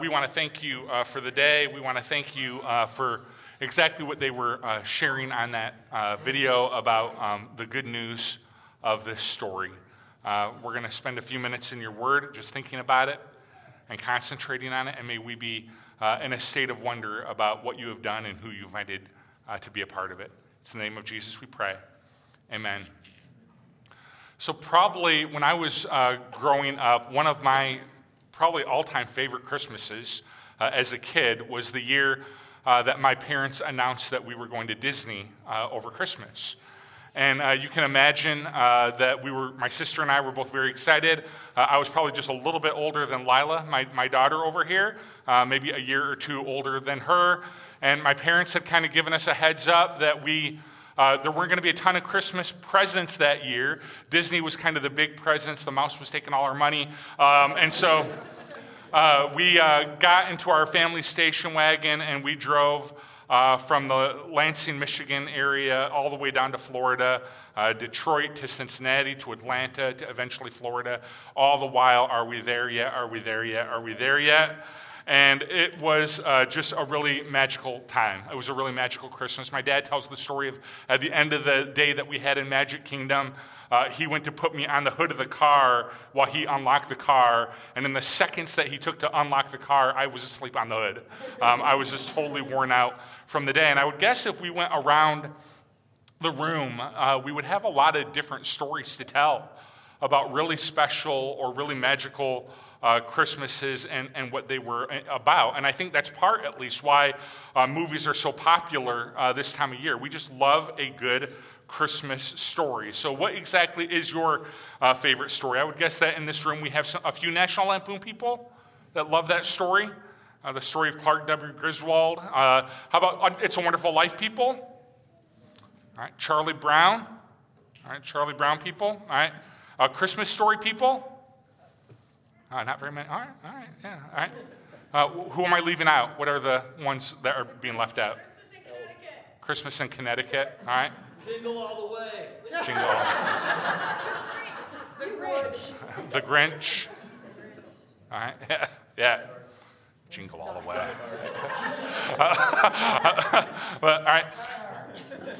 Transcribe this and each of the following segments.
We want to thank you uh, for the day. We want to thank you uh, for exactly what they were uh, sharing on that uh, video about um, the good news of this story. Uh, we're going to spend a few minutes in your word just thinking about it and concentrating on it, and may we be uh, in a state of wonder about what you have done and who you've invited to be a part of it. It's in the name of Jesus we pray. Amen. So, probably when I was growing up, one of my probably all time favorite Christmases uh, as a kid was the year uh, that my parents announced that we were going to Disney uh, over Christmas. And uh, you can imagine uh, that we were, my sister and I were both very excited. Uh, I was probably just a little bit older than Lila, my, my daughter over here, maybe a year or two older than her. And my parents had kind of given us a heads up that we uh, there weren't going to be a ton of Christmas presents that year. Disney was kind of the big presence. The mouse was taking all our money. Um, and so uh, we uh, got into our family station wagon and we drove uh, from the Lansing, Michigan area all the way down to Florida, uh, Detroit to Cincinnati to Atlanta to eventually Florida. All the while, are we there yet? Are we there yet? Are we there yet? And it was uh, just a really magical time. It was a really magical Christmas. My dad tells the story of at the end of the day that we had in Magic Kingdom, uh, he went to put me on the hood of the car while he unlocked the car. And in the seconds that he took to unlock the car, I was asleep on the hood. Um, I was just totally worn out from the day. And I would guess if we went around the room, uh, we would have a lot of different stories to tell about really special or really magical uh, Christmases and, and what they were uh, about. And I think that's part, at least, why uh, movies are so popular uh, this time of year. We just love a good Christmas story. So, what exactly is your uh, favorite story? I would guess that in this room we have some, a few National Lampoon people that love that story. Uh, the story of Clark W. Griswold. how about It's a Wonderful Life people? All right, Charlie Brown. All right, Charlie Brown people. All right, Christmas story people. Not very many. All right, all right, yeah, all right. Uh, who am I leaving out? What are the ones that are being left out? Christmas in Connecticut. All right. Jingle all the way. Jingle all the Grinch. the Grinch. All right. Yeah. yeah. Jingle all the way. all right.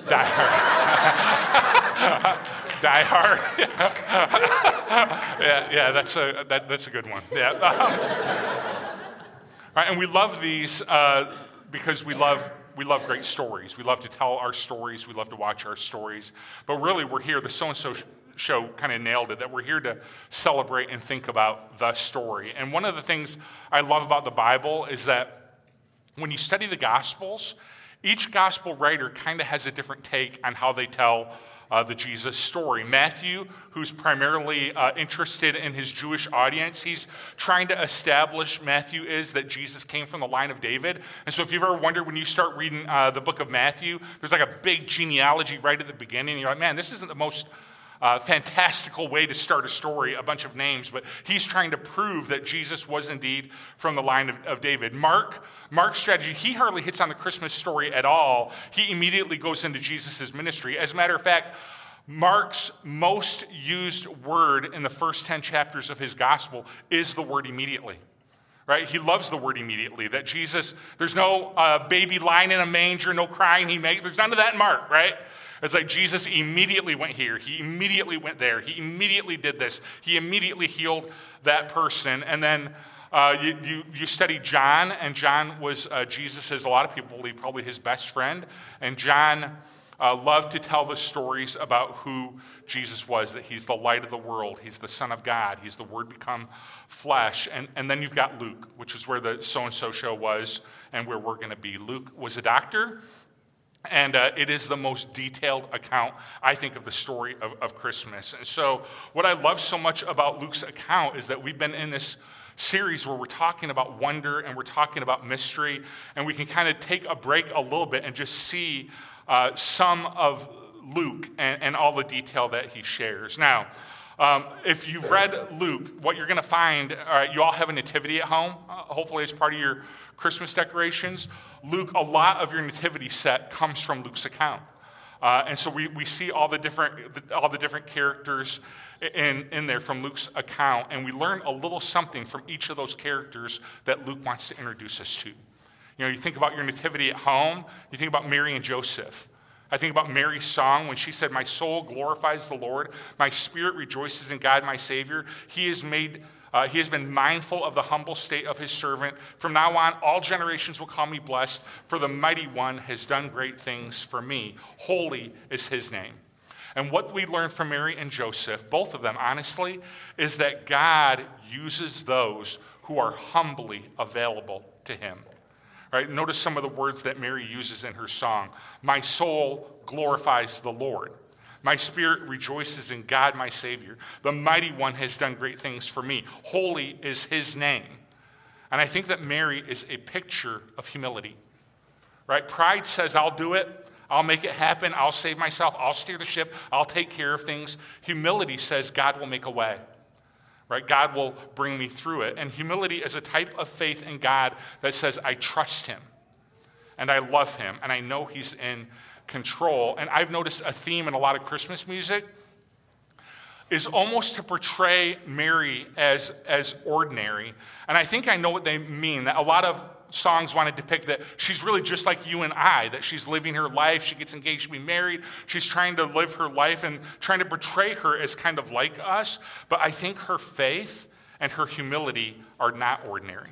Die Hard. Die Hard. yeah, yeah, that's a, that, that's a good one. Yeah. Right, and we love these uh, because we love, we love great stories. We love to tell our stories. We love to watch our stories. But really, we're here, the so and so show kind of nailed it, that we're here to celebrate and think about the story. And one of the things I love about the Bible is that when you study the Gospels, each gospel writer kind of has a different take on how they tell uh, the Jesus story. Matthew, who's primarily uh, interested in his Jewish audience, he's trying to establish, Matthew is, that Jesus came from the line of David. And so if you've ever wondered when you start reading uh, the book of Matthew, there's like a big genealogy right at the beginning. You're like, man, this isn't the most uh, fantastical way to start a story, a bunch of names, but he's trying to prove that Jesus was indeed from the line of, of David. Mark, Mark's strategy, he hardly hits on the Christmas story at all. He immediately goes into Jesus' ministry. As a matter of fact, Mark's most used word in the first 10 chapters of his gospel is the word immediately. Right? He loves the word immediately. That Jesus, there's no uh, baby lying in a manger, no crying he made. There's none of that in Mark, right? It's like Jesus immediately went here. He immediately went there. He immediately did this. He immediately healed that person. And then uh, you, you, you, study John, and John was uh, Jesus, as a lot of people believe, probably his best friend. And John uh, loved to tell the stories about who Jesus was that he's the light of the world, he's the Son of God, he's the Word become flesh. And, and then you've got Luke, which is where the so and so show was and where we're going to be. Luke was a doctor. And uh, it is the most detailed account, I think, of the story of, of Christmas. And so, what I love so much about Luke's account is that we've been in this series where we're talking about wonder and we're talking about mystery, and we can kind of take a break a little bit and just see uh, some of Luke and, and, all the detail that he shares. Now, um, if you've read Luke, what you're going to find, all right, you all have a nativity at home, uh, hopefully, as part of your Christmas decorations. Luke, a lot of your nativity set comes from Luke's account. Uh, and so we, we see all the different, all the different characters in, in there from Luke's account, and we learn a little something from each of those characters that Luke wants to introduce us to. You know, you think about your nativity at home, you think about Mary and Joseph. I think about Mary's song when she said, My soul glorifies the Lord, my spirit rejoices in God, my Savior. He has made uh, he has been mindful of the humble state of his servant. From now on, all generations will call me blessed, for the mighty one has done great things for me. Holy is his name. And what we learn from Mary and Joseph, both of them, honestly, is that God uses those who are humbly available to him. Right? Notice some of the words that Mary uses in her song. My soul glorifies the Lord. My spirit rejoices in God, my Savior. The mighty one has done great things for me. Holy is his name. And I think that Mary is a picture of humility. Right? Pride says, I'll do it. I'll make it happen. I'll save myself. I'll steer the ship. I'll take care of things. Humility says, God will make a way. Right? God will bring me through it. And humility is a type of faith in God that says, I trust him and I love him and I know he's in control. And I've noticed a theme in a lot of Christmas music is almost to portray Mary as, as ordinary. And I think I know what they mean. That a lot of songs want to depict that she's really just like you and I, that she's living her life, she gets engaged be married, she's trying to live her life and trying to portray her as kind of like us. But I think her faith and her humility are not ordinary.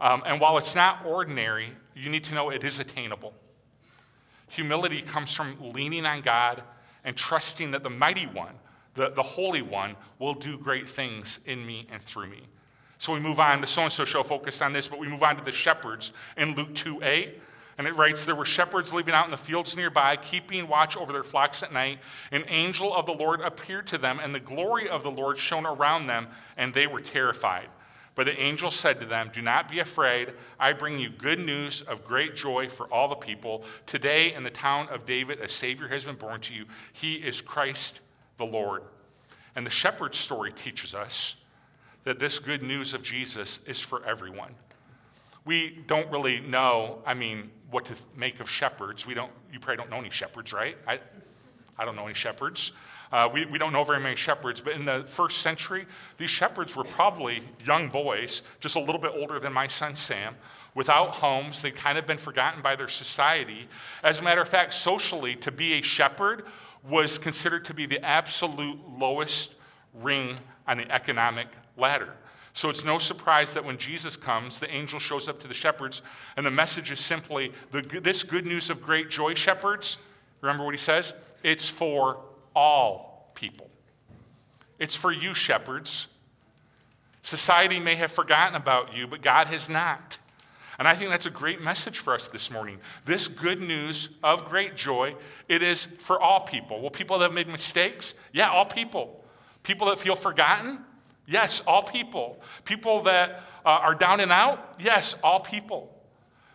Um, and while it's not ordinary, you need to know it is attainable. Humility comes from leaning on God and trusting that the mighty one, the, the Holy One, will do great things in me and through me. So we move on. The so and so show focused on this, but we move on to the shepherds in Luke 2 8. And it writes, There were shepherds living out in the fields nearby, keeping watch over their flocks at night. An angel of the Lord appeared to them, and the glory of the Lord shone around them, and they were terrified. But the angel said to them, Do not be afraid. I bring you good news of great joy for all the people. Today, in the town of David, a Savior has been born to you. He is Christ the Lord. And the shepherd's story teaches us that this good news of Jesus is for everyone. We don't really know, I mean, what to make of shepherds. We don't, you probably don't know any shepherds, right? I, I don't know any shepherds. Uh, we, we don't know very many shepherds, but in the first century, these shepherds were probably young boys, just a little bit older than my son Sam, without homes. They'd kind of been forgotten by their society. As a matter of fact, socially, to be a shepherd was considered to be the absolute lowest ring on the economic ladder. So it's no surprise that when Jesus comes, the angel shows up to the shepherds, and the message is simply this good news of great joy, shepherds. Remember what he says? It's for all people. It's for you, shepherds. Society may have forgotten about you, but God has not. And I think that's a great message for us this morning. This good news of great joy, it is for all people. Well, people that have made mistakes? Yeah, all people. People that feel forgotten? Yes, all people. People that uh, are down and out? Yes, all people.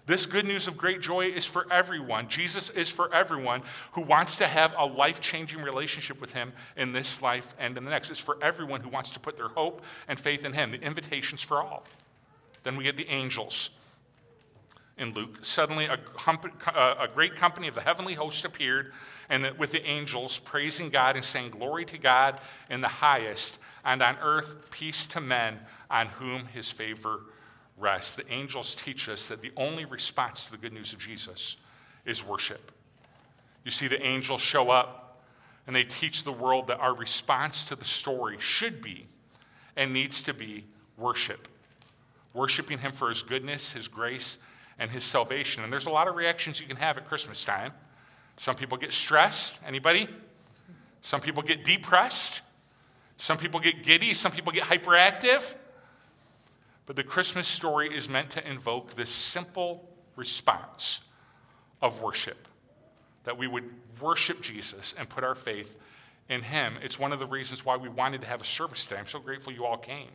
This good news of great joy is for everyone. Jesus is for everyone who wants to have a life changing relationship with Him in this life and in the next. It's for everyone who wants to put their hope and faith in Him. The invitation's for all. Then we get the angels in Luke. Suddenly, a, a, great company of the heavenly host appeared, and with the angels praising God and saying, Glory to God in the highest, and on earth peace to men on whom his favor rests. the angels teach us that the only response to the good news of Jesus is worship. You see, the angels show up and they teach the world that our response to the story should be and needs to be worship. Worshiping Him for His goodness, His grace, and His salvation. And there's a lot of reactions you can have at Christmas time. Some people get stressed. Anybody? Some people get depressed. Some people get giddy. Some people get hyperactive. But the Christmas story is meant to invoke this simple response of worship that we would worship Jesus and put our faith in Him. It's one of the reasons why we wanted to have a service today. I'm so grateful you all came.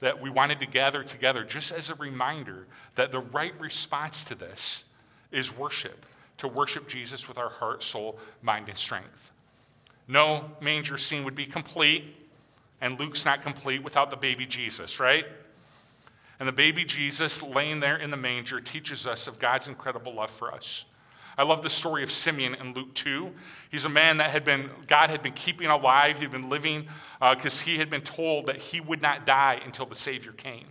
That we wanted to gather together just as a reminder that the right response to this is worship, to worship Jesus with our heart, soul, mind, and strength. No manger scene would be complete, and Luke's not complete without the baby Jesus, right? And the baby Jesus laying there in the manger teaches us of God's incredible love for us. I love the story of Simeon in Luke 2. He's a man that had been, God had been keeping alive. He'd been living because uh, he had been told that he would not die until the Savior came.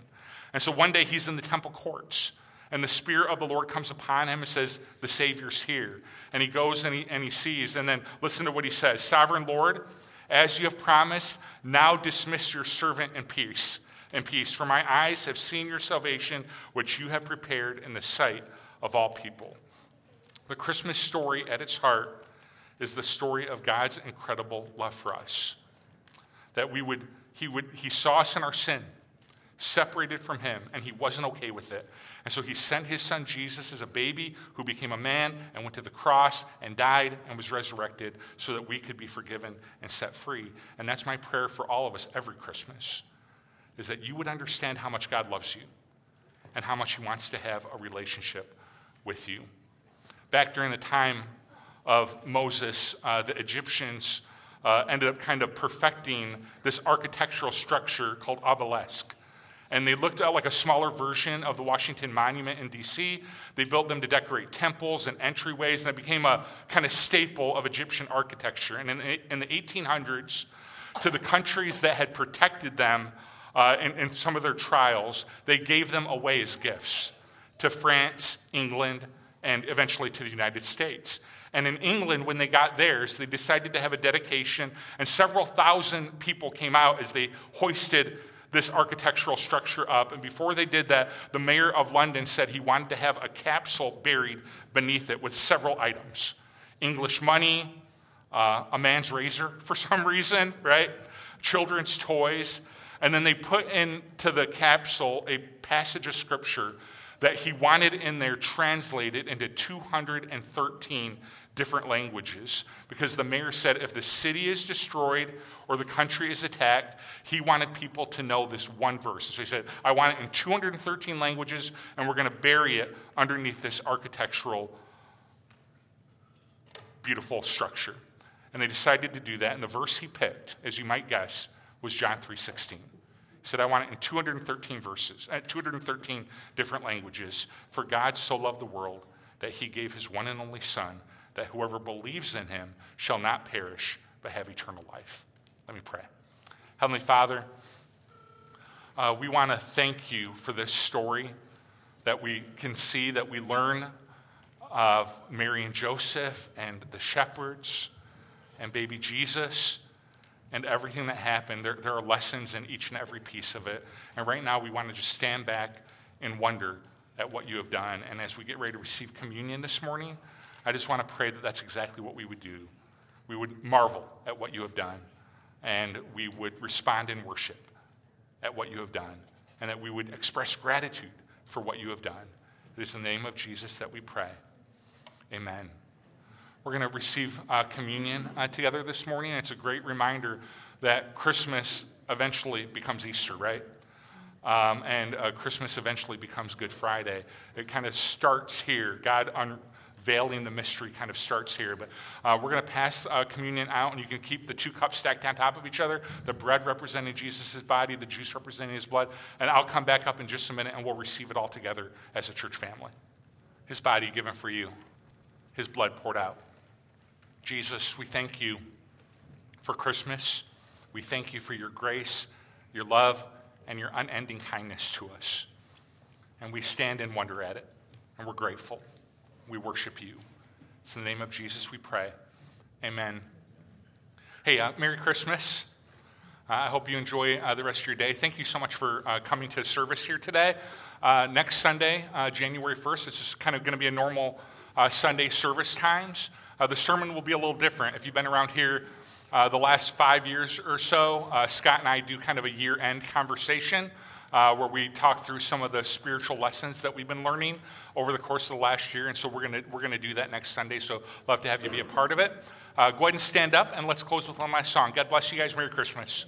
And so one day he's in the temple courts, and the Spirit of the Lord comes upon him and says, The Savior's here. And he goes and he, and he sees, and then listen to what he says Sovereign Lord, as you have promised, now dismiss your servant in peace. In peace, for my eyes have seen your salvation, which you have prepared in the sight of all people. The Christmas story at its heart is the story of God's incredible love for us. That we would, he, would, he saw us in our sin, separated from him, and he wasn't okay with it. And so he sent his son Jesus as a baby who became a man and went to the cross and died and was resurrected so that we could be forgiven and set free. And that's my prayer for all of us every Christmas is that you would understand how much God loves you and how much he wants to have a relationship with you. Back during the time of Moses, uh, the Egyptians uh, ended up kind of perfecting this architectural structure called obelisk. And they looked at like a smaller version of the Washington Monument in DC. They built them to decorate temples and entryways, and it became a kind of staple of Egyptian architecture. And in the, in the 1800s, to the countries that had protected them uh, in, in some of their trials, they gave them away as gifts to France, England, and eventually to the United States. And in England, when they got theirs, they decided to have a dedication, and several thousand people came out as they hoisted this architectural structure up. And before they did that, the mayor of London said he wanted to have a capsule buried beneath it with several items English money, uh, a man's razor for some reason, right? Children's toys. And then they put into the capsule a passage of scripture that he wanted in there translated into 213 different languages because the mayor said if the city is destroyed or the country is attacked, he wanted people to know this one verse. So he said, I want it in 213 languages, and we're going to bury it underneath this architectural, beautiful structure. And they decided to do that. And the verse he picked, as you might guess, was John 3:16. Said, I want it in 213 verses, uh, 213 different languages. For God so loved the world that he gave his one and only Son, that whoever believes in him shall not perish, but have eternal life. Let me pray. Heavenly Father, uh, we want to thank you for this story that we can see, that we learn of Mary and Joseph and the shepherds and baby Jesus and everything that happened. There, there are lessons in each and every piece of it. And right now, we want to just stand back and wonder at what you have done. And as we get ready to receive communion this morning, I just want to pray that that's exactly what we would do. We would marvel at what you have done, and we would respond in worship at what you have done, and that we would express gratitude for what you have done. It is in the name of Jesus that we pray. Amen. We're going to receive uh, communion uh, together this morning. It's a great reminder that Christmas eventually becomes Easter, right? Um, and uh, Christmas eventually becomes Good Friday. It kind of starts here. God unveiling the mystery kind of starts here. But uh, we're going to pass uh, communion out, and you can keep the two cups stacked on top of each other the bread representing Jesus' body, the juice representing his blood. And I'll come back up in just a minute, and we'll receive it all together as a church family. His body given for you, his blood poured out. Jesus, we thank you for Christmas. We thank you for your grace, your love, and your unending kindness to us. And we stand in wonder at it, and we're grateful. We worship you. It's in the name of Jesus we pray. Amen. Hey, uh, Merry Christmas. Uh, I hope you enjoy uh, the rest of your day. Thank you so much for uh, coming to service here today. Uh, next Sunday, uh, January 1st, it's just kind of going to be a normal Sunday service times. Uh, the sermon will be a little different. If you've been around here uh, the last five years or so, uh, Scott and I do kind of a year end conversation uh, where we talk through some of the spiritual lessons that we've been learning over the course of the last year. And so we're going we're gonna do that next Sunday. So love to have you be a part of it. Uh, go ahead and stand up and let's close with one last song. God bless you guys. Merry Christmas.